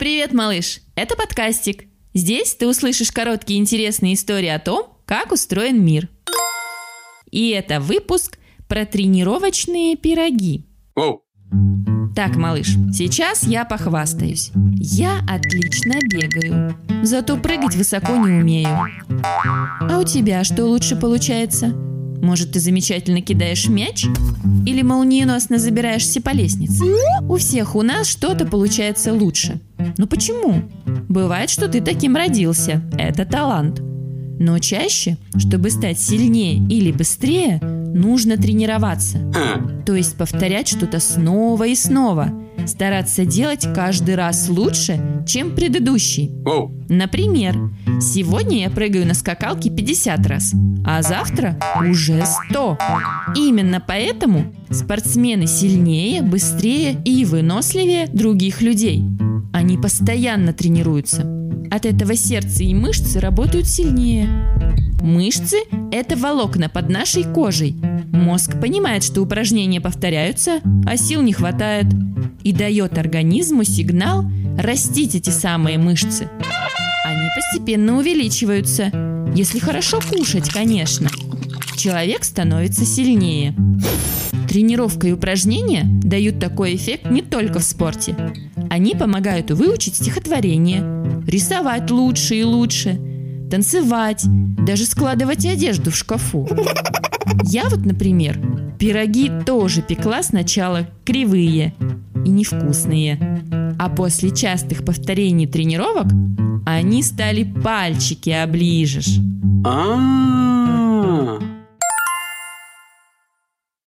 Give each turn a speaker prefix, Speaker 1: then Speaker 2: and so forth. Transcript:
Speaker 1: Привет, малыш! Это подкастик. Здесь ты услышишь короткие интересные истории о том, как устроен мир. И это выпуск про тренировочные пироги.
Speaker 2: Воу.
Speaker 1: Так, малыш, сейчас я похвастаюсь. Я отлично бегаю, зато прыгать высоко не умею. А у тебя что лучше получается? Может, ты замечательно кидаешь мяч? Или молниеносно забираешься по лестнице? У всех у нас что-то получается лучше. Но почему? Бывает, что ты таким родился. Это талант. Но чаще, чтобы стать сильнее или быстрее, нужно тренироваться. То есть повторять что-то снова и снова. Стараться делать каждый раз лучше, чем предыдущий. Например, сегодня я прыгаю на скакалке 50 раз, а завтра уже 100. Именно поэтому спортсмены сильнее, быстрее и выносливее других людей. Они постоянно тренируются. От этого сердце и мышцы работают сильнее. Мышцы – это волокна под нашей кожей. Мозг понимает, что упражнения повторяются, а сил не хватает. И дает организму сигнал растить эти самые мышцы. Они постепенно увеличиваются. Если хорошо кушать, конечно. Человек становится сильнее. Тренировка и упражнения дают такой эффект не только в спорте. Они помогают выучить стихотворение, рисовать лучше и лучше, танцевать, даже складывать одежду в шкафу. Я вот, например, пироги тоже пекла сначала кривые и невкусные. А после частых повторений тренировок они стали пальчики оближешь.
Speaker 2: А.